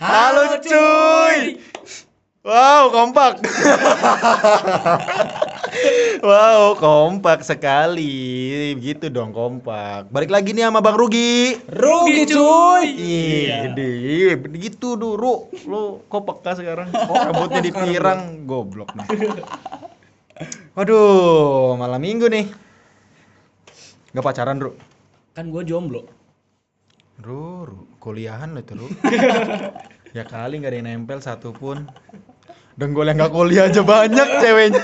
Halo cuy. Wow, kompak. wow, kompak sekali. Begitu dong kompak. Balik lagi nih sama Bang Rugi. Rugi cuy. Iya, deh, begitu dulu. Lo kok peka sekarang? Oh, rambutnya dipirang, goblok nih. Waduh, malam minggu nih. Gak pacaran, Ru? Kan gua jomblo. Ru, Ru, kuliahan lo itu, Ru. ya kali nggak ada yang nempel satupun. Denggol yang nggak kuliah aja banyak ceweknya.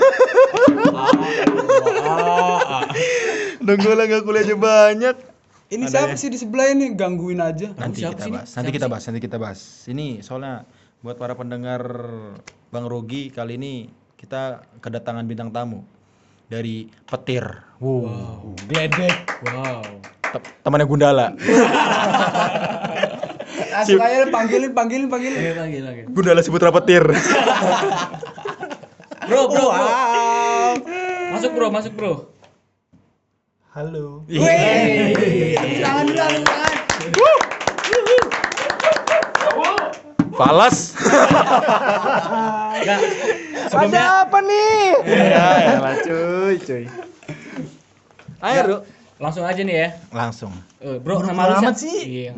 Denggol yang nggak kuliah aja banyak. Ini Ada siapa ya? sih di sebelah ini gangguin aja? Nanti siapa kita sih ini? bahas. Nanti Siapa kita sih? bahas. Nanti kita bahas. Ini soalnya buat para pendengar Bang Rugi kali ini kita kedatangan bintang tamu dari Petir. Wow. Gledek. Wow. Te- Temannya Gundala. Langsung aja panggilin, panggilin, panggilin. Oke, lagi lagi. Gundala si Putra Petir. Bro, bro, bro. Masuk bro, masuk bro. Halo. Tangan dulu, tangan. Falas. Enggak. Ada apa nih? Ya, ya cuy, cuy. Ayo, Ru. Langsung aja nih ya. Langsung. Eh, bro, Buru-buru nama lu amat siapa? sih. Iya.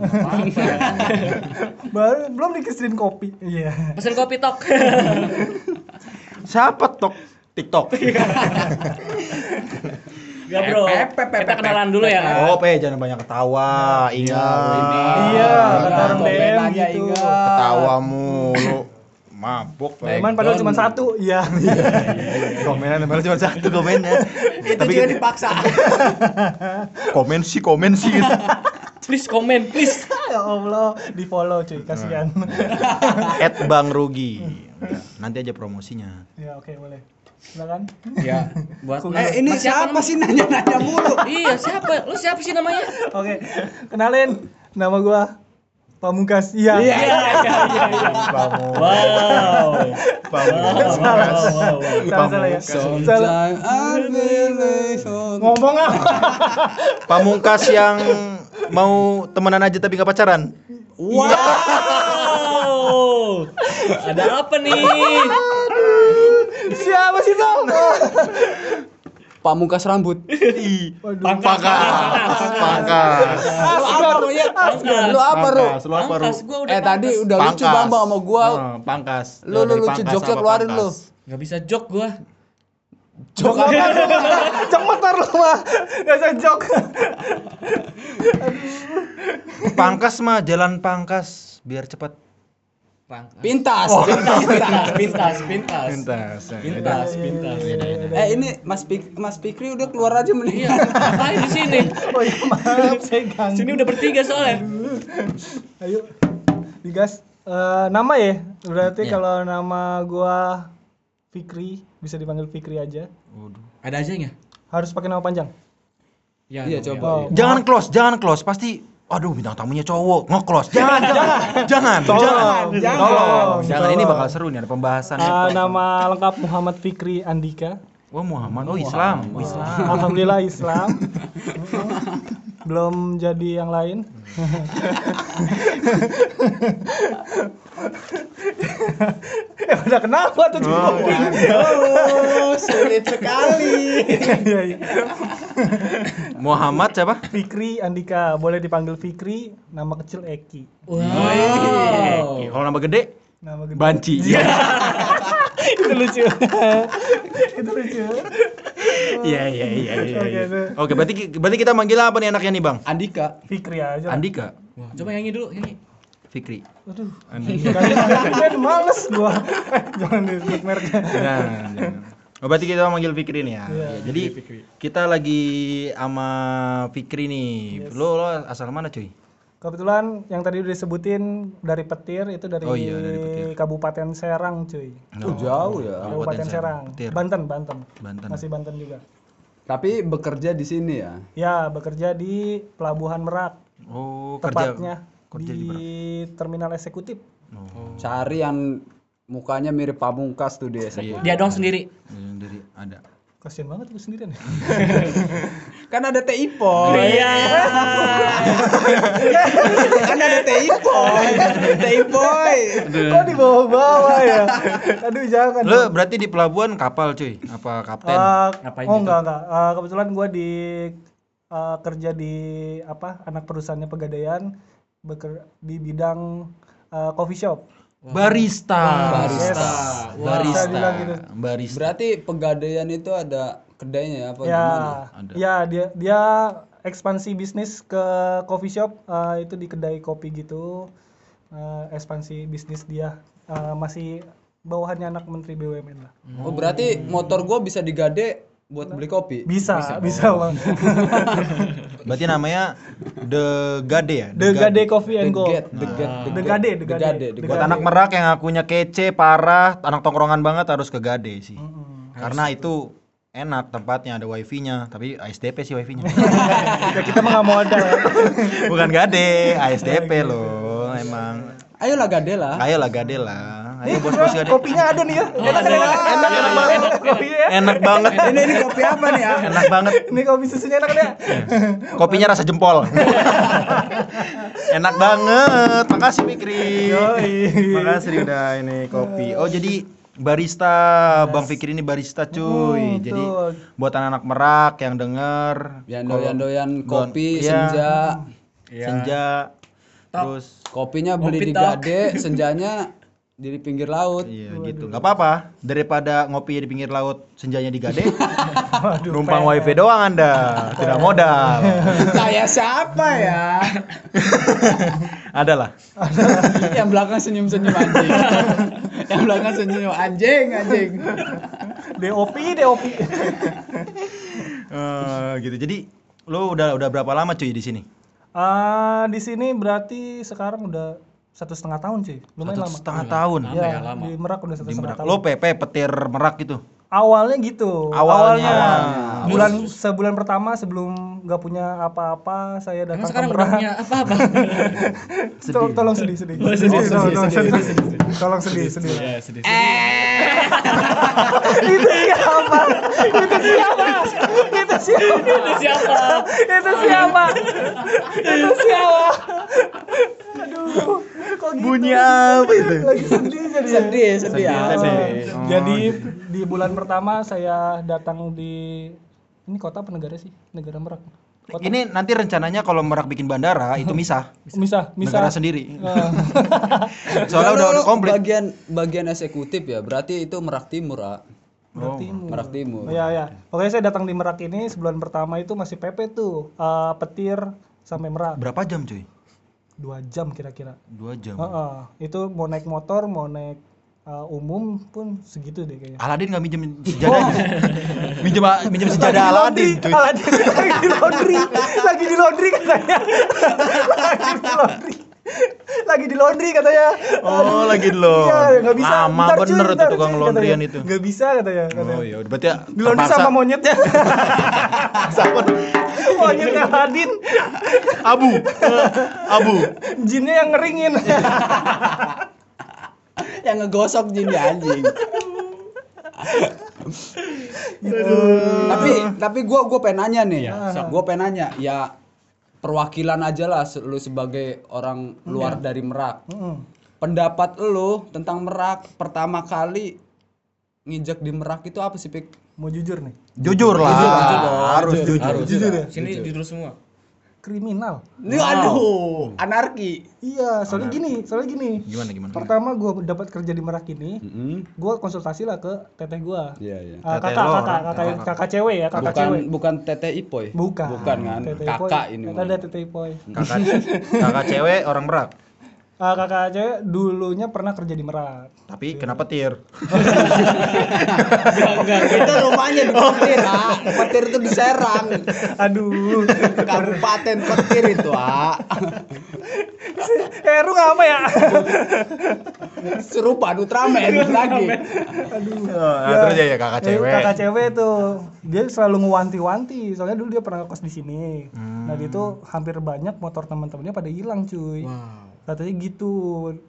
Baru belum dikesirin kopi. Iya. Pesen kopi tok. Siapa tok? TikTok. Ya bro. Pep, pep, pep, Kita pep, kenalan dulu ya. Oh, Pe, jangan banyak ketawa. Ingat. Iya, kata Nah, orang komen DM aja, gitu. ingat. Ketawa Pe. Preman padahal cuma satu. Iya. Komenan padahal cuma satu komennya. Itu Tapi juga kita- dipaksa. komen sih, komen sih. gitu. Please komen, please. ya Allah, di follow cuy, kasihan. At Bang Rugi. Nanti aja promosinya. ya oke boleh. Silakan. Ya, buat Eh, ini siapa namanya? sih nanya-nanya mulu? Iya, siapa? Lu siapa sih namanya? Oke, kenalin nama gua Pamungkas. Iya. Iya. Kamu. Wow. Pamungkas. Wow, wow, wow, wow. Salah salah ya. Pamungkas. Salah. Ngomong apa? Pamungkas yang mau temenan aja tapi nggak pacaran. Wow. Ada apa nih? Siapa sih dong? Pamungkas rambut. Waduh. Pangkas. Pangkas. Lu apa lu? Lu apa lu? Pangkas. Lu apa? Pangkas, udah Eh tadi pangkas. udah lucu Bambang sama gua. Pangkas. Lu- lu lucu, pangkas joknya keluarin lu. pangkas. Nggak bisa jok gua. Jok apa lu? Cemetar lu mah. Gak usah jok. Pangkas mah jalan pangkas biar cepat. Pangkas. Pintas. Pintas, pintas, pintas. Pintas. Pintas, pintas. Eh ini Mas Pik Mas Pikri udah keluar aja Iya, mendingan. ngapain di sini? Oh iya maaf, saya ganggu. Sini udah bertiga soalnya. Ayo, digas. Eh, nama ya? Berarti Iya. kalau nama gua Fikri, bisa dipanggil Fikri aja. Waduh. Ada aja nggak? Harus pakai nama panjang. Ya, Iya, coba. Oh, Jangan close, jangan close. Pasti aduh bintang tamunya cowok. Nge-close. Jangan, jangan. Jangan, Tolong, jangan. jangan. Tolong. Jangan ini bakal seru nih ada pembahasan. Eh, nama lengkap Muhammad Fikri Andika. Wah Muhammad, oh Islam, oh Islam. Alhamdulillah Islam. Belum jadi yang lain. eh udah kenapa tuh? Oh, sulit sekali. Iya, iya. Muhammad siapa? Fikri Andika, boleh dipanggil Fikri, nama kecil Eki. Wow. Kalau nama gede, Nama gede. Banci. Itu lucu. Itu lucu. Iya iya iya iya. Oke, iya. berarti berarti kita manggil apa nih anaknya nih, Bang? Andika. Fikri aja. Andika, Wah, coba nyanyi dulu, nyanyi. Fikri. Aduh. Andika. Males gua. Eh, jangan disebut mereknya. Jangan, jangan. Oh, berarti kita manggil Fikri nih ya. Iya, Iya, jadi kita lagi sama Fikri nih. Lo, lo asal mana cuy? Kebetulan yang tadi udah disebutin dari Petir itu dari, Oh iya, dari Petir. Kabupaten Serang, cuy. Oh, jauh ya. Kabupaten Serang. Petir. Banten, Banten. Banten. Masih Banten juga. Tapi bekerja di sini ya. Ya, bekerja di Pelabuhan Merak. Oh, kerja Tepatnya kerja di, di mana? terminal eksekutif. Oh, Cari yang mukanya mirip Pamungkas tuh di SMA. iya. Dia dong sendiri. Sendiri ada. Kasian banget gue sendirian ya. Kan ada TI Boy. Iya. kan ada TI Boy. TI Boy. Kok dibawa-bawa ya? Aduh jangan. Lu berarti di pelabuhan kapal cuy, apa kapten? Eh, Ngapain oh gitu? enggak enggak. Eh, kebetulan gue di eh, kerja di apa anak perusahaannya pegadaian beker, di bidang eh, coffee shop. Barista. Barista. Bisa Barista. gitu. Barista. Berarti pegadaian itu ada kedainya ya apa ya, gimana? Ada. ya dia dia ekspansi bisnis ke coffee shop eh, itu di kedai kopi gitu. Eh, ekspansi bisnis dia Eh, masih bawahannya anak menteri BUMN lah. Oh berarti motor gua bisa digade buat beli kopi. Bisa, bisa, bang. Berarti namanya The Gade ya? The Gade Coffee The and Go. Gate, the The Gade, The The Gade. Gade, The The Buat Gade. anak merak yang akunya kece, parah, anak tongkrongan banget harus ke Gade sih. Mm-mm. Karena itu enak tempatnya, ada wifi-nya, tapi ASDP sih wifi-nya. ya kita mah nggak modal ya. Bukan Gade, ASDP loh, emang. Ayolah gade lah. Ayolah Gade lah. Ayo Ini bos-bos Gade. kopinya ada nih ya. Enak, enak, enak, enak. Kopinya ya. Enak banget. Ini ini kopi apa nih ya? Enak banget. Ini kopi susunya enak ya. Kopinya rasa jempol. Enak banget. Makasih Fikri. Makasih udah ini kopi. Oh jadi barista, Bang Fikri ini barista cuy. Hmm, jadi buat anak-anak merak yang denger Yang doyan-doyan kopi iya. senja. senja terus Kopinya beli Kopi di gade, senjanya di pinggir laut. iya gitu. nggak apa-apa daripada ngopi di pinggir laut senjanya di Gade. Waduh, numpang pengen. wifi doang Anda, tidak modal. Kayak siapa ya? Ada lah. Yang belakang senyum-senyum anjing. Yang belakang senyum anjing, anjing. DOP, DOP. Eh, gitu. Jadi lu udah udah berapa lama cuy di sini? Ah, di sini berarti sekarang udah satu setengah tahun cuy. Lumayan Satu lama. setengah tahun. Lama Ya, ya, lama. di Merak udah satu Di setengah Merak. tahun. Lo PP petir Merak gitu. Awalnya gitu. Awalnya. bulan sebulan pertama sebelum nggak punya apa-apa saya datang Emang sekarang ke Merak. punya apa-apa? Tol- tolong sedih sedih. Oh, sedih, sedih, tolong, sedih, tolong sedih, sedih. Tolong sedih sedih. Ya, sedih. Itu siapa? Itu siapa? Itu siapa? Itu siapa? Itu siapa? Itu siapa? Aduh, gitu? Bunyi apa itu? Lagi sedih jadi. ya? Sedih, sedih ya. Sedih. Oh, Oh, Jadi di bulan pertama saya datang di ini kota apa negara sih? Negara Merak. Kota. Ini nanti rencananya kalau Merak bikin bandara itu misah. misah, misah. Negara sendiri. Eh, Soalnya udah udah komplit. Bagian bagian eksekutif ya, berarti itu Merak Timur, ah. Merak Timur. Merak Timur. Oh, ya ya. Oke saya datang di Merak ini sebulan pertama itu masih PP tuh eh, petir sampai Merak Berapa jam cuy? Dua jam kira-kira. Dua jam. Heeh. Itu mau naik motor mau naik eh, umum pun segitu deh kayaknya. Aladin nggak minjem sejadahnya? minjem minjem sejadah Aladin cuy. Aladin lagi di laundry, lagi di laundry katanya. lagi di laundry. Lagi di laundry katanya. Oh, lagi lo. Iya, nggak bisa. Lama Ntar, cuy, bener tuh ntar, tukang laundryan itu. Nggak bisa katanya. katanya. Oh iya, berarti Di laundry terpaksa. sama monyetnya. Tuh? Monyetnya Aladin. Abu. Abu. Jinnya yang ngeringin. Yang ngegosok jin ya anjing. tapi tapi gua gua pengen nanya nih ya. Gua pengen nanya ya perwakilan aja lah lu sebagai orang luar dari Merak. Mm-mm. Pendapat lu tentang Merak pertama kali nginjek di Merak itu apa sih, Pik? Mau jujur nih. Jujur lah. Jujur Harus jujur. jujur. Harus. Jujur ya. Sini jujur semua. Kriminal. Ini aduh, anarki. Iya, soalnya gini, soalnya gini. Gimana gimana? Pertama gua dapat kerja di Merak ini, Heeh. gua konsultasi lah ke teteh gua. Iya, iya. Ah, Teteh kakak, kakak, orang- kakak, kakak, cewek ya, kakak Bukan cewek. bukan teteh Ipoy. Bukan. Bukan kan? Kakak ini. Mah. ada teteh Ipoy. Kakak kakak cewek orang Merak. Ah, kakak cewek dulunya pernah kerja di Merak. Tapi kenapa tir? Enggak, enggak. itu rumahnya di Petir, ah. Petir itu di Serang. Aduh. Kabupaten Petir itu, ah. Heru apa ya? Serupa Ultraman lagi. Aduh. Nah, terus ya, ya kakak Ya, cewek. Kakak cewek tuh dia selalu ngewanti-wanti. Soalnya dulu dia pernah kos di sini. Hmm. Nah, dia tuh hampir banyak motor teman-temannya pada hilang, cuy. Katanya gitu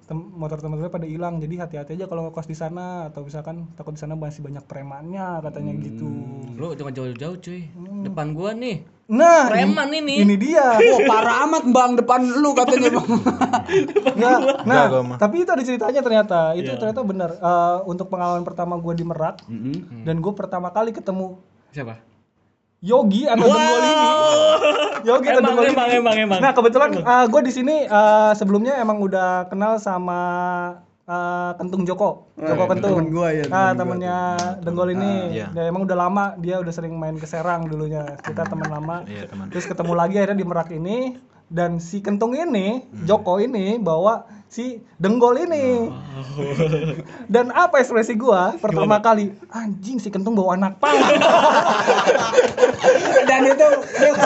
tem- motor teman-teman pada hilang jadi hati-hati aja kalau ngekos di sana atau misalkan takut di sana masih banyak premannya katanya gitu Lu jangan jauh-jauh cuy. Depan gua nih. nah Preman ini, ini. ini dia Wah, parah amat Bang depan lu katanya Bang. Nah gua mah. tapi itu ada ceritanya ternyata itu ternyata benar Eh, untuk pengalaman pertama gue di Merak Mm-mm. dan gue pertama kali ketemu Siapa? Yogi atau Denggol ini Yogi atau Emang Denggol ini emang emang emang. Nah kebetulan gue di sini eh, sebelumnya emang udah kenal sama eh, Kentung Joko, Joko Kentung. temen gua ya, Ah, temen gua temennya Denggol ini. iya. Dan emang udah lama dia udah sering main ke Serang dulunya. Kita teman lama. Iya, teman. Terus ketemu lagi akhirnya di Merak ini dan si Kentung ini, Joko ini bawa si Denggol ini. Dan apa ekspresi gua pertama kali? Anjing si Kentung bawa anak pang. Dan itu dia-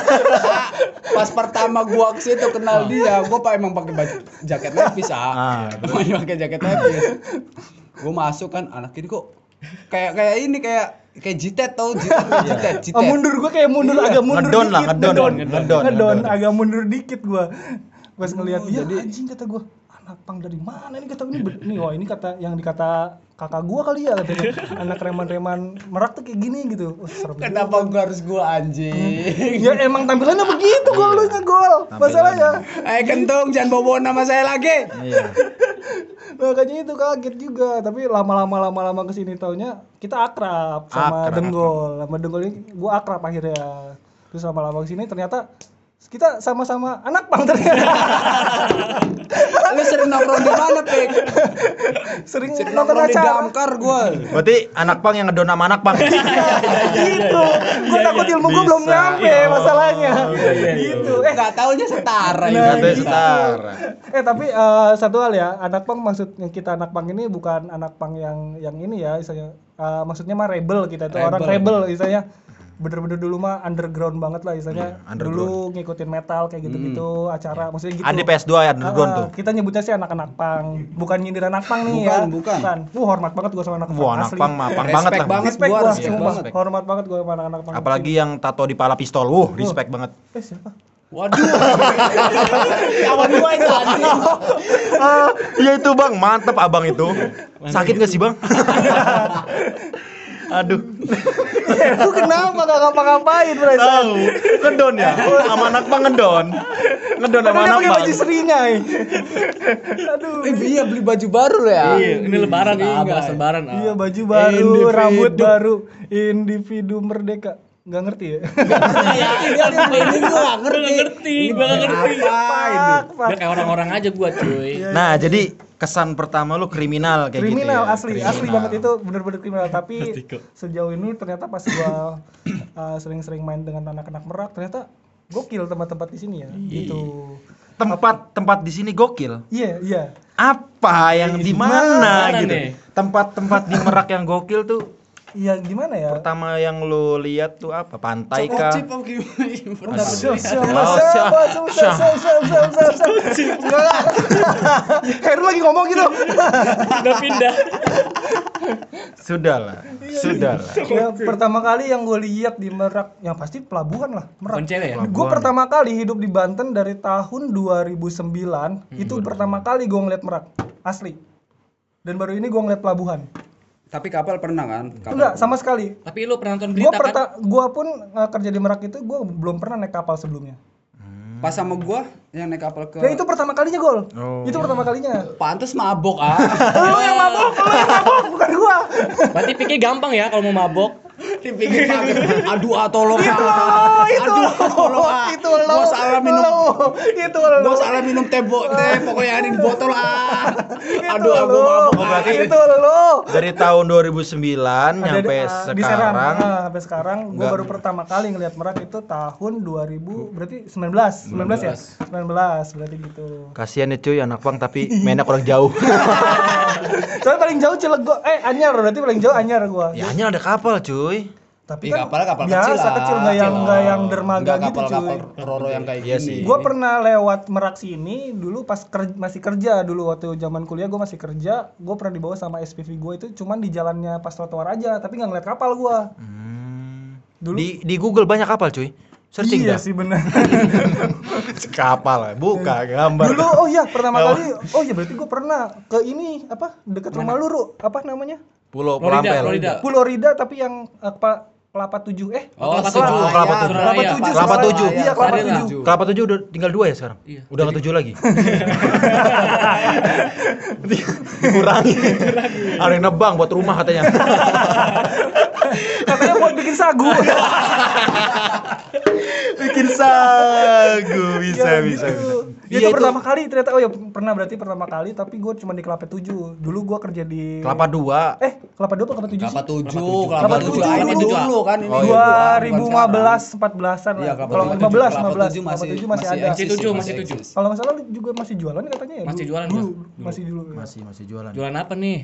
pas pertama gua ke situ kenal dia, gua pak emang pakai baju jaket lepis ah. Ah, pakai jaket lepis. Gua masuk kan anak ini kok kayak kayak ini kayak kayak jitet tau jitet jitet jitet. Oh, mundur gua kayak mundur agak mundur Ngedon lah, dikit, ngedon, ngedon, ngedon, ngedon, ngedon. agak mundur dikit gua. Pas ngelihat dia anjing kata gua, anak pang dari mana ini kata ini nih wah ini kata yang dikata kakak gua kali ya katanya. anak reman-reman merak tuh kayak gini gitu. Oh, serem. Kenapa gua harus gua anjing? Ya emang tampilannya begitu gol lu nya gol. Masalahnya. Eh kentung jangan bawa nama saya lagi. Iya. Makanya itu kaget juga, tapi lama-lama lama-lama ke sini taunya kita akrab sama Akrab, Denggol, sama Denggol ini gua akrab akhirnya. Terus lama-lama ke sini ternyata kita sama-sama anak pang ternyata. Lu sering nongkrong di mana, Pik? Sering Sering nongkrong di damkar gua. Berarti anak pang yang ngedon sama anak pang. gitu. Gua takut ilmu gua belum nyampe masalahnya. Gitu. Eh, Enggak taunya setara Nah, ini. setara. eh tapi eh, satu hal ya, anak pang maksud yang kita anak pang ini bukan anak pang yang yang ini ya, misalnya maksudnya mah rebel kita itu orang rebel misalnya bener-bener dulu mah underground banget lah misalnya Iya, underground. dulu ngikutin metal kayak gitu-gitu acara maksudnya gitu Adi PS2 ya underground Ah, tuh. kita nyebutnya sih anak-anak pang bukan nyindir anak pang nih Bukan, ya bukan. Wuh, hormat banget gua sama anak pang Wah, anak asli pang mah pang Respect banget lah. banget. respect gua, gua respect sumpah. banget. hormat banget gua sama anak-anak pang Apalagi yang tato di pala pistol. Wuh, respect banget. eh siapa Waduh. Kawan gua itu anjing. Ah, iya itu bang, mantep abang itu. Sakit gak sih bang? Aduh, lu kenapa gak ngapa-ngapain Bray? tahu ngedon ya, sama anak bang ngedon, ngedon sama anak pakai bang. baju serinya eh. Aduh. Eh, iya beli baju baru ya. Iya, ini lebaran ah, Ingat. bahas lebaran ah. Iya baju baru, Individu. rambut baru, individu merdeka. Nggak ngerti ya? Ya, dia dia ini gua nggak ngerti. Nggak ngerti, nggak ngerti. Apa ini? Kayak orang-orang aja gua cuy. Nah, jadi kesan pertama lu kriminal kayak kriminal gitu ya. asli, asli Kriminal. banget itu bener-bener kriminal. Tapi sejauh ini ternyata pas gua uh, sering-sering main dengan anak-anak merak, ternyata gokil tempat-tempat di sini ya. Gitu. Tempat tempat di sini gokil. Iya, iya. Apa yang di mana gitu? Tempat-tempat di Merak yang gokil tuh Iya gimana ya? pertama yang lu lihat tuh apa? Pantai kah? Cip apa gimana? Siapa, Oh. Heru lagi ngomong gitu. Udah pindah. Sudahlah, sudahlah. Ya, pertama kali yang gue lihat di Merak, yang pasti pelabuhan lah, Merak. Ya? Gue pertama kali hidup di Banten dari tahun 2009, itu pertama kali gue ngeliat Merak, asli. Dan baru ini gue ngeliat pelabuhan. Tapi kapal pernah kan? Kapal. Enggak, sama sekali. Tapi lu pernah nonton Gue berita kan? perta gua pun uh, kerja di Merak itu gue belum pernah naik kapal sebelumnya. Pas sama gua yang naik kapal ke Ya itu pertama kalinya gol. Oh. Itu pertama kalinya. pantes mabok ah. Lu yang mabok, lu yang mabok, bukan gua. Berarti pikir gampang ya kalau mau mabok. Dipikir pakai aduh ah tolong itu ah. lo, itu Aduh, lo, tolong, ah. itu lo, Gua salah minum. lo, itu lo, Gua salah minum teh bo teh pokoknya ada di botol ah. itu Aduh aku lo, mabok ah. itu lo. Dari tahun 2009 Ada nyampe di- uh, di Serang, sekarang ah, sampai sekarang gue Nggak. baru pertama kali ngelihat Merak itu tahun 2000 berarti 19 19 ya 19 berarti gitu kasihan ya cuy anak bang tapi mainnya kurang jauh. soalnya paling jauh Cilegon eh Anyar berarti paling jauh Anyar gua ya hanya ada kapal cuy. Tapi kan kapalnya kapal biasa kecil lah. kecil nggak yang nggak yang dermaga gitu kapal-kapal cuy roro yang kayak Iya gini. sih. Gue pernah lewat Merak sini dulu pas ker- masih kerja dulu waktu zaman kuliah gue masih kerja gue pernah dibawa sama SPV gue itu cuman di jalannya pas trotoar aja tapi nggak ngeliat kapal gue Hmm. Dulu- Di di Google banyak kapal cuy. Searching iya dah. sih benar. Kapal lah, buka gambar. Dulu oh iya pertama kali oh iya berarti gue pernah ke ini apa dekat rumah lu Ru. apa namanya? Pulau Florida, Pelampel. Florida. Pulau Rida tapi yang apa kelapa tujuh eh Oh, Kelapa Tujuh. Kelapa Tujuh. kelapa Surabaya. tujuh Kelapa. Tujuh. iya kelapa lah. tujuh Kelapa tujuh udah tinggal dua ya sekarang? Iya. Udah nggak tujuh lagi? Dikurangi. Ada yang nebang buat rumah katanya. katanya buat bikin sagu Bikin sagu, bisa, Ya, bisa, gitu. bisa. Ya, itu, pertama kali ternyata oh ya pernah berarti pertama kali tapi gue cuma di kelapa tujuh dulu gue kerja di Kelapa dua. eh kelapa dua apa kelapa tujuh Kelapa sih tujuh, Kelapa kelapa tujuh. Ini dulu kan ini. Oh, iya. dulu, dua bukan ribu lima sekarang. belas empat belasan Iya, lah kelapa kalau tujuh. lima belas Kelapa lima belas tujuh kelapa masih- tujuh masih masih ada Masih tujuh, masih tujuh. kalau nggak salah juga masih jualan ya katanya ya Masih jualan dulu masih dulu. Masih, masih jualan. Jualan apa nih?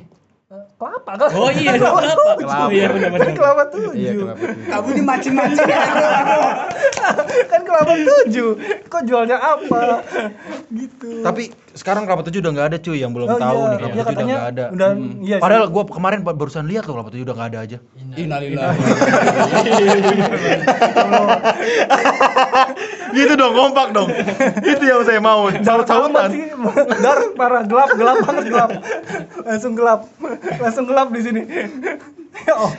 Kelapa kan Oh iya, kelapa. Kelapa. Iya benar-benar. kan kelapa tujuh Iya, kelapa tujuh. Kamu dimancing-mancing ya. kan kelapa tujuh kok jualnya apa gitu Tapi sekarang kelapa tujuh udah nggak ada cuy yang belum Oh, tahu iya. nih kelapa Iya, tujuh udah nggak ada. udah iya sih. Padahal gua kemarin ba- barusan lihat loh kelapa tujuh udah nggak ada aja. Innalillahi. gitu dong, kompak dong. Itu yang saya mau. Saut-sautan dark parah gelap gelap banget gelap langsung gelap langsung gelap di sini ya Allah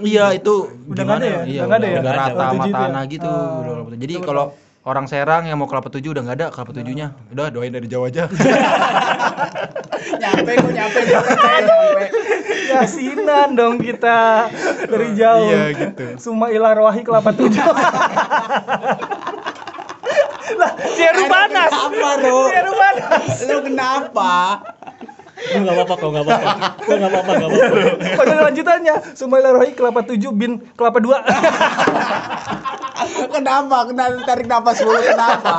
Iya itu Udah nggak ada ya? Iya, Udah ada ya? udah rata Kelapa sama tujuh itu ya? tanah gitu. Udah tujuh. Jadi kalau orang Serang yang mau kelapa tujuh udah nggak ada kelapa tujuhnya. Udah doain dari jauh aja. Nyampe kok nyampe nyampe yasinan dong kita dari jauh Iya, gitu. Suma ilarwahi kelapa tujuh lah Seru panas Apa lu? Seru panas Lu kenapa? Gue enggak apa-apa kok, enggak apa-apa. Gue enggak apa-apa, enggak apa-apa. pada lanjutannya Suma ilarwahi kelapa tujuh bin kelapa dua Kenapa? Kenapa tarik napas dulu kenapa?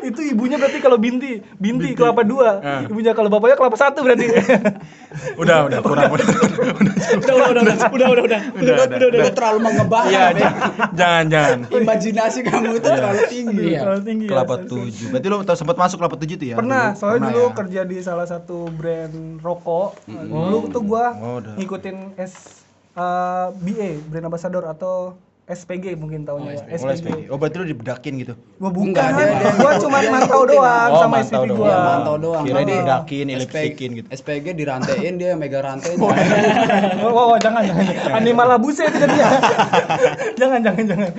Itu ibunya berarti kalau binti binti kelapa dua Ah. ibunya kalau bapaknya kelapa satu berarti udah, udah kurang udah. Udah, udah, udah, udah, udah, udah, udah. Udah, udah, Lu terlalu mengebah. Iya, jangan, jangan. Imajinasi kamu itu terlalu tinggi. Iya. terlalu tinggi ya. Kelapa tujuh. Berarti lu tau sempat masuk kelapa tujuh tuh ya? pernah dulu? soalnya Pernah dulu ya? kerja di salah satu brand rokok dulu tuh gua Oh, udah. ngikutin S uh, BA brand ambassador atau SPG mungkin tahunya ya Oh, SPG. SPG. Oh, berarti lu dibedakin gitu. Gua bukan, Enggak, dia- dia- gua dia- cuma dia mantau doang Oh, sama mantau SPG doang. gua. Iya, mantau doang. Kirain Kalau dibedakin, SPG lipstikin gitu. SPG dirantain dia mega rantain. Oh, oh, oh, jangan jangan. Animal labuse itu dia. jangan jangan jangan.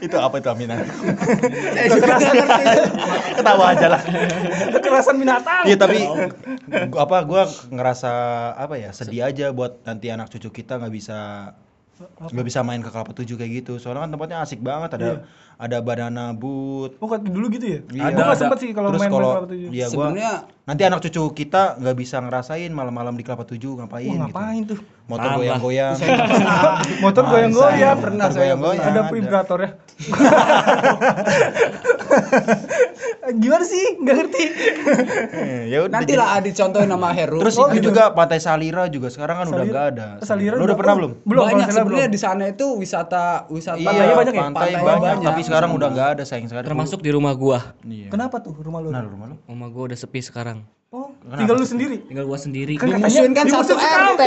itu apa itu aminan? Nggak ngerti. Ketawa aja lah. Kekerasan binatang. Iya tapi apa gua ngerasa apa ya sedih aja buat nanti anak cucu kita nggak bisa nggak bisa main ke kelapa tujuh kayak gitu soalnya kan tempatnya asik banget ada ada banana boot Oh, kan dulu gitu ya? Iya, Gua nggak ada. sempet sih kalau main main kalau kelapa tujuh. iya gua Sebenarnya nanti anak cucu kita nggak bisa ngerasain malam-malam di kelapa tujuh ngapain Wah, gitu ngapain tuh? motor goyang-goyang Motor goyang-goyang. pernah saya goyang-goyang Ada ada. vibrator ya. Gimana sih? Nggak ngerti. Ya udah nanti lah dicontohin sama Heru. terus Oh, itu gitu. juga pantai Salira juga sekarang kan udah Salira- nggak ada Salira lu udah pernah oh, belum Belum, banyak Salira sebenarnya di sana itu wisata wisata Pantainya banyak ya? pantai Pantainya banyak, banyak. tapi sekarang udah nggak ada sayang sekali Termasuk di rumah gua. iya. Kenapa tuh rumah lu? nah rumah lu Rumah gua udah sepi sekarang. Oh, tinggal lu sendiri. Tinggal gua sendiri. Kan Dimusuhin kan satu RT.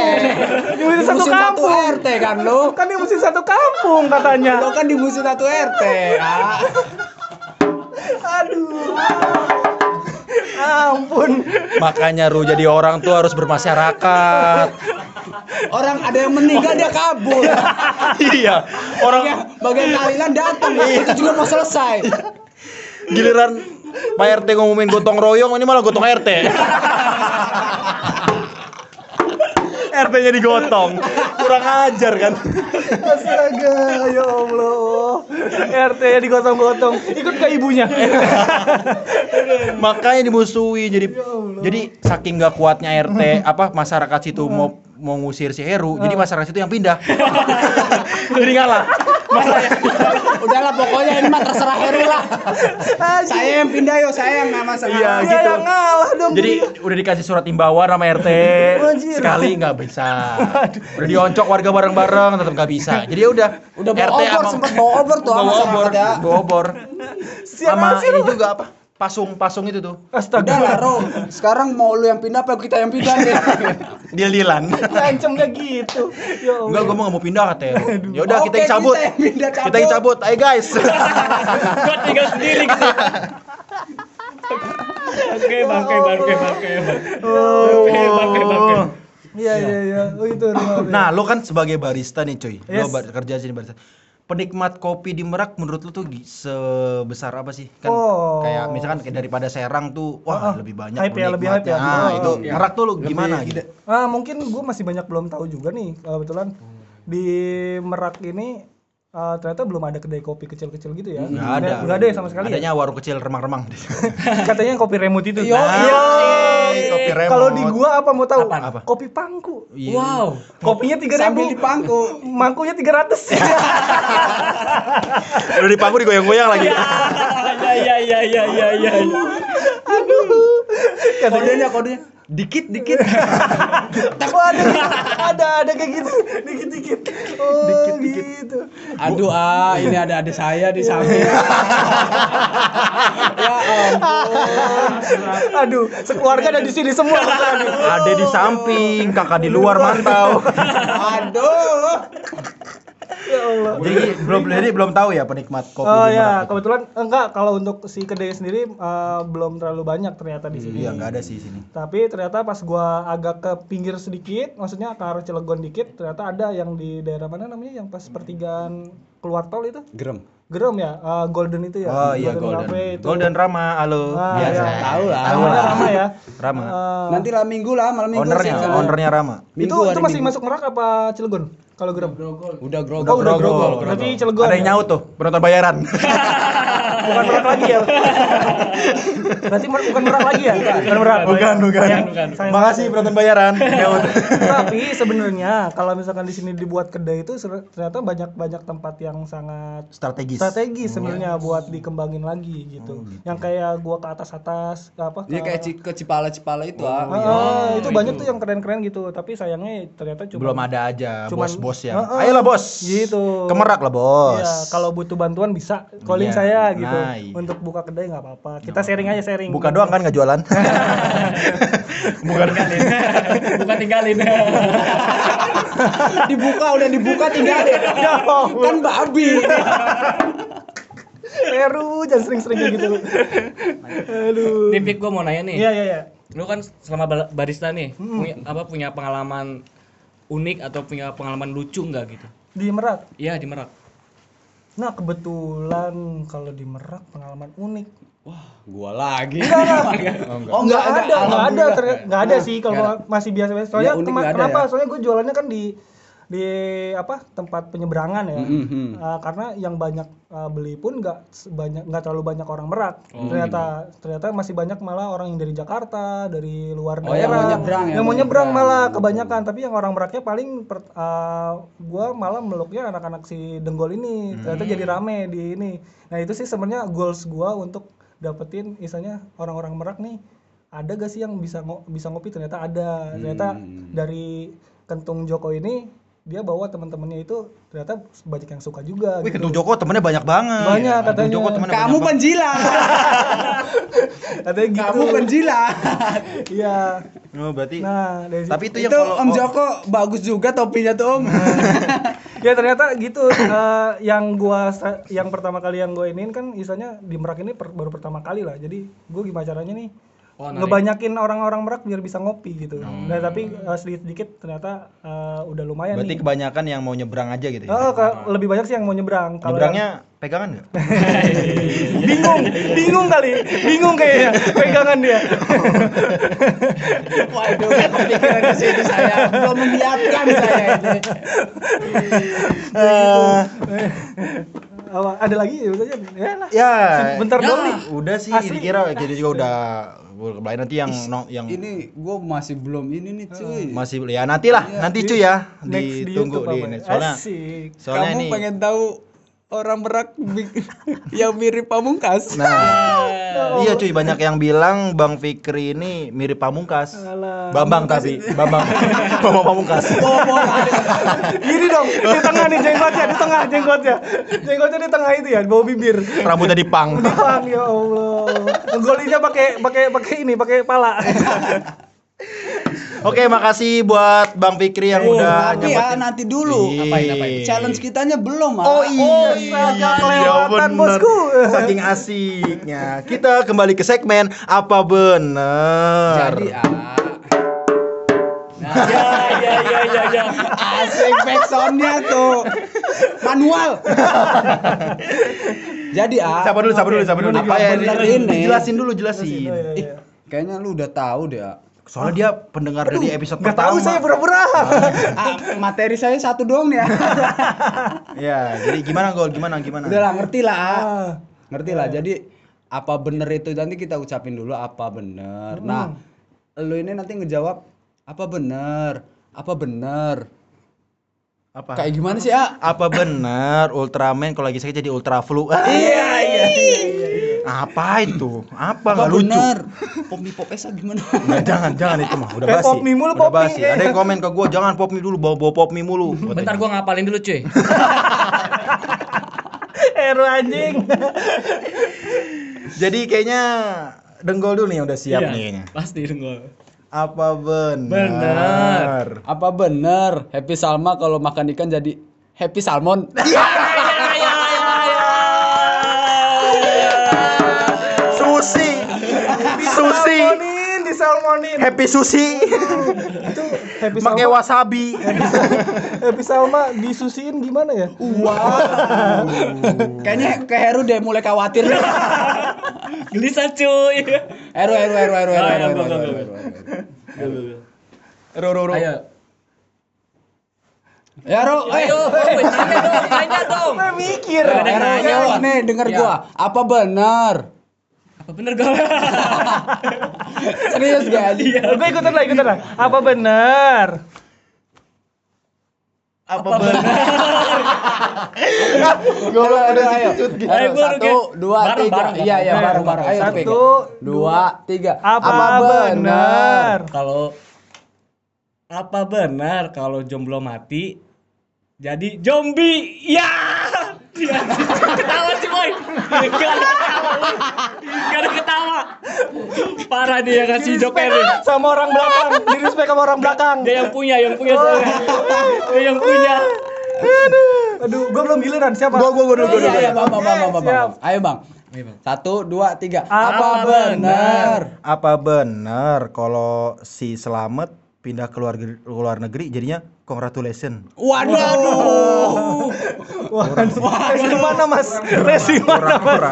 Dimusuhin satu Dimusuhin satu kampung. RT kan lu. Kan dimusuhin satu kampung katanya. Lo kan dimusuhin satu RT. Aduh. Ampun. makanya Ru jadi orang tuh harus bermasyarakat Orang ada yang meninggal dia kabur. iya orang Ya, bagian tahlilan datang. Itu juga mau selesai. giliran Pak RT ngomongin gotong royong ini malah gotong RT RT-nya digotong kurang ajar kan Astaga, ya Allah. RT nya digotong-gotong. Ikut ke ibunya. makanya dimusuhi jadi jadi saking gak kuatnya RT apa masyarakat situ mau mau ngusir si Heru jadi masyarakat situ yang pindah jadi ngalah Udahlah pokoknya ini mah terserah Heru lah. saya yang pindah yo, saya yang nggak masalah. Iya, gitu. yang ngalah dong. jadi udah dikasih surat imbauan sama RT sekali nggak bisa udah dioncok warga bareng-bareng tetap nggak bisa jadi ya udah Udah bawa obor, sama- sempet bawa obor tuh bawa sama obor ya. bawa obor sama ini juga apa pasung-pasung itu tuh. Udah Astaga. lah, Ro. Sekarang mau lu yang pindah apa kita yang pindah nih? Deal-dealan. Ngancemnya gitu. Ya Allah. Enggak, gua mau nggak mau pindah katanya. Ya udah kita Oke, yang cabut. kita yang pindah cabut. Kita yang cabut. Ayo guys. Gua tinggal sendiri gitu. Oke, bangke, bangke, bangke. Bangke, bangke, bangke. Iya iya iya. Oh itu. Nah, lo kan sebagai barista nih, cuy. Lo Yes. kerja sini barista. Penikmat kopi di Merak menurut lo tuh sebesar apa sih? Kan Oh. kayak misalkan kayak daripada Serang tuh wah Ah, ah. lebih banyak Hype ya, lebih hype ya. penikmatnya. Nah, Oh, itu iya. Merak tuh lo gimana gitu? Ah mungkin gue masih banyak belum tahu juga nih kebetulan di Merak ini eh, ternyata belum ada kedai kopi kecil-kecil gitu ya. Nggak ada. Nggak ada ya sama sekali. Adanya warung kecil remang-remang. Ya? Katanya kopi remut itu. Yo, Nah, iya. kopi remot. Kalau di gua apa mau tahu? Apaan? Apa? Kopi pangku. Iya. Wow. Kopinya tiga Sambil ribu, di pangku. mangkunya tiga ratus. Udah di pangku digoyang-goyang lagi. Ya, ya, ya, ya, ya, ya. Kodenya, kodenya. Dikit, dikit. Oh, ada, ada, ada kayak gitu, dikit dikit. Oh, gitu. Aduh, ah, ini ada ada saya di samping. ya ampun. Aduh, sekeluarga ada di sini semua. Ada di samping, kakak di luar mantau. Aduh. Ya Allah. jadi belum jadi belum tahu ya penikmat kopi Oh ya, itu. kebetulan enggak kalau untuk si kedai sendiri eh, belum terlalu banyak ternyata di sini. Iya, nggak ada sih di sini. Tapi ternyata pas gua agak ke pinggir sedikit, maksudnya ke arah Cilegon dikit, ternyata ada yang di daerah mana namanya yang pas pertigaan keluar tol itu. Gerem. Gerem ya, eh, Golden itu ya. Oh iya Golden. Cafe itu. Golden Rama, halo. Ah, Biasa. iya. Tahu lah. Namanya Rama ya. Rama. Eh, Nanti lah minggu lah, malam minggu Ownernya, ownernya Rama. Minggu, itu itu masih Minggu. masuk Merak apa Cilegon? Kalau Gerem? Udah grogol. Oh, udah Grogol. Grogol. Berarti Cilegon. Ada yang ya? nyaut tuh, penonton bayaran. Bukan Merak lagi ya. Berarti mer- bukan Merak lagi ya? Bukan Merak. bukan, bukan. Bukan. Makasih penonton bayaran. Tapi sebenarnya kalau misalkan di sini dibuat kedai itu ternyata banyak banyak tempat yang sangat Strategis. strategis sebenarnya buat dikembangin lagi gitu. Yang kayak gua ke atas atas apa? Ke- kayak ke Cipala-Cipala itu ah. Ah, itu banyak tuh yang keren-keren gitu. Tapi sayangnya ternyata cuma Belum ada aja Cuman- bos-bos ya. Heeh. Ayolah bos. Gitu. Kemerak lah bos. Iya, kalau butuh bantuan bisa calling Iya, saya gitu. nah, iya. Untuk buka kedai nggak apa-apa. Kita sharing aja sharing. Buka doang kan nggak jualan. Bukan tinggalin. Bukan tinggalin. dibuka udah dibuka tinggalin. kan babi. Peru jangan sering-sering kayak gitu. Aduh. Nih, Pik, gua mau nanya nih. Iya iya iya. Lu kan selama barista nih, punya, apa punya pengalaman unik atau punya pengalaman lucu nggak gitu? Di Merak. Iya di Merak. Nah kebetulan kalau di Merak pengalaman unik. Gua lagi. Oh nggak ada, nggak ada, alhamdulillah. ter- nggak ada sih kalau masih biasa-biasa. Soalnya Ya, kema- nggak ada kenapa? ya? Soalnya gue jualannya kan di di apa tempat penyeberangan ya. Mhm. Uh, karena yang banyak uh, beli pun nggak banyak nggak terlalu banyak orang Merak. Oh, ternyata ternyata masih banyak malah orang yang dari Jakarta, dari luar Oh, yang mau nyebrang ya, Yang mau nyebrang nyebrang. malah kebanyakan, tapi yang orang Meraknya paling per, uh, gua malah meluknya anak-anak si Denggol ini. Ternyata Hmm. jadi rame di ini. Nah, itu sih sebenarnya goals gua untuk dapetin misalnya orang-orang Merak nih ada gak sih yang bisa ngo- bisa ngopi ternyata ada ternyata Hmm. dari kentung Joko ini dia bawa teman-temannya itu ternyata banyak yang suka juga Wih, gitu. Kentung Joko temennya banyak banget. Banyak Kentung katanya. Joko temennya Kamu penjilat. katanya gitu Kamu penjilat. iya Oh, berarti. nah dari situ- Tapi itu yang Itu kalau Om oh, Joko bagus juga topinya tuh Om. ya ternyata gitu eh, yang gua yang pertama kali yang gue iniin kan istilahnya di Merak ini per- baru pertama kali lah jadi gue gimana caranya nih Oh, narik. ngebanyakin orang-orang Merak biar bisa ngopi gitu nah tapi eh, sedikit-sedikit ternyata eh, udah lumayan berarti nih kebanyakan yang mau nyebrang aja gitu ya. Oh, ke- lebih banyak sih yang mau nyebrang. Kalau Nyebrangnya pegangan nggak? yang- bingung, bingung kali, bingung kayaknya pegangan dia. Waduh, kepikiran ke situ saya. Belum menyiapkan saya ini. Apa, ada lagi ya aja. Ya lah. Ya. Bentar ya, dong nih. Udah sih, Asli. dikira jadi juga udah lain nanti yang no, yang Ini gua masih belum ini nih cuy. masih ya nanti lah, Iya, nanti di- cuy ya, di ditunggu YouTube di apa ini. ya? Soalnya Asik. soalnya Kamu ini pengen tahu orang merak yang mirip pamungkas. Nah, iya cuy banyak yang bilang Bang Fikri ini mirip Pamungkas. Alah. Bambang tapi, Bambang. Bambang Pamungkas. Gini dong, di tengah nih jenggotnya, di tengah jenggotnya. Jenggotnya di tengah itu ya, bawah bibir. Rambutnya dipang. Bang, ya Allah. Golinya pakai pakai pakai ini, pakai pala. Oke, makasih buat Bang Fikri yang udah Tapi ya nanti dulu. Ih. Ngapain, ngapain? Challenge kitanya belum, ah. Oh iya, Astaga, kelewatan, bener. bosku. Saking asiknya. Kita kembali ke segmen apa bener. Jadi ah. Ya ya ya ya ya. Asik backsoundnya tuh manual. Jadi ah. Sabar dulu, sabar dulu, sabar dulu. Apa ya, ini? Dijelasin dulu, jelasin. Ih, kayaknya lu udah tahu deh. Ah. Soalnya dia pendengar dari episode Gak pertama. tahu saya pura-pura. Ah, materi saya satu doang nih ya. Ya, jadi gimana gol? Gimana gimana? Udah lah ngerti lah. ah. Ah. Ngerti lah. Jadi apa bener itu nanti kita ucapin dulu apa bener. Nah, lu ini nanti ngejawab apa bener? Apa bener? Apa? Kayak gimana sih, ah? Apa benar Ultraman kalau lagi sakit jadi Ultra Flu? Iya, iya, iya. Apa itu? Apa nggak lucu? bener? Pop mie pop esa gimana? Nggak, jangan, jangan itu mah. Udah Eh, basi. pop mie mulu, Udah pop mie. basi. Ada yang komen ke gua, jangan pop mie dulu, bawa bawa pop mie mulu. Bentar gua ngapalin dulu cuy. Ero anjing. Jadi kayaknya Denggol dulu nih udah siap Iya, nih kayaknya. Pasti dong gua. Apa benar? Benar. Apa bener Happy Salma kalau makan ikan jadi Happy Salmon? Happy sushi. Itu happy Pakai wasabi. Happy Salma disusiin gimana ya? Wow. Kayaknya ke Heru deh mulai khawatir. Gelisah cuy. Heru, Heru, Heru, Heru, Heru, Heru, gua, Heru, Heru. Heru. Ro ro ro. Ayo. Ya, Ru, eh. Ayo, oh, tanya dong, tanya dong. Mikir. Heru, nanya, Heru, nih denger Ya. gua. Apa bener? Apa bener gua? Serius gak aja? Gue ikutan lah, ikutan lah. Apa benar? Apa benar? Gua udah ayo. Ayo, Ayo, gua satu, dua, Bareng, tiga. Iya, iya, bareng. bareng, bareng. Ayo, Satu, dua, tiga. Apa, benar? Kalau apa benar kalau jomblo mati jadi zombie? Ya. Ya, ketawa sih boy. Gak ada ketawa. boy. Gak ada ketawa. Parah dia kasih joker nih. Sama orang belakang, di respect sama orang belakang. Dia yang punya, yang punya soalnya. Dia yang punya. Aduh, gue belum giliran siapa? Gua gua gua dulu gua Iya, bang, bang, bang, bang. Ayo, bang. Ayo, Bang. Satu, dua, tiga. Apa Apa benar? Apa benar kalau si Selamet pindah ke luar luar negeri jadinya congratulations? Waduh. Waduh. Les di mana, Mas? Les di mana, Mas?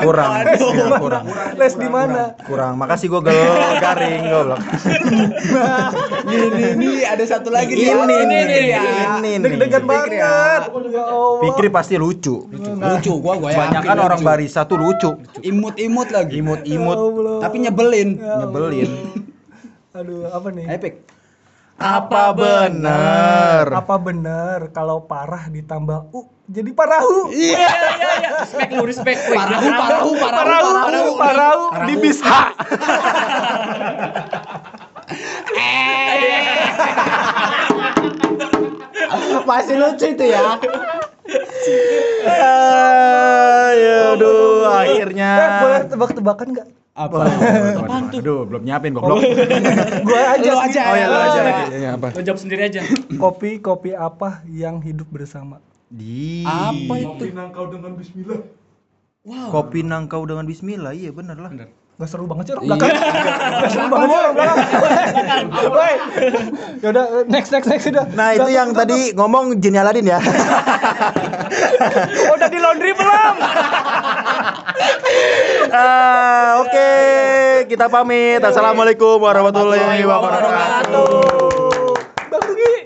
kurang ya, kurang Les di mana? kurang makasih gue gel garing goblok Ini nih ada satu lagi nih. ini Ini ya. ini Deg-degan banget. Ya Allah. Pikri pasti lucu Lucu gua gua yakin kebanyakan orang lucu. barista tuh lucu imut-imut lagi. imut-imut Allah. Tapi nyebelin. nyebelin Aduh, apa nih? Epic. apa benar Apa benar kalau parah ditambah u jadi parahu? Iya, iya, iya. Respect lu, respect. Woi, Parahu, dia parahu, parahu, Parahu, parahu, di bis. Masih lucu itu ya. aduh akhirnya Eh, boleh tebak-tebakan nggak? Apa? aduh belum nyiapin goblok Gua aja. Lu sih. aja. oh ya lu aja Iya. Iya, apa Lu jawab sendiri aja. Kopi kopi apa yang hidup bersama? di Apa itu? kopi nangkau dengan bismillah iya bener lah Gak seru banget sih orang belakang. Gak seru banget sih orang belakang. Woi. Ya udah next next next udah. Nah itu yang tadi ngomong Jin Aladin ya. Oh, udah di laundry belum? Ah, Oke, kita pamit. Assalamualaikum warahmatullahi wabarakatuh.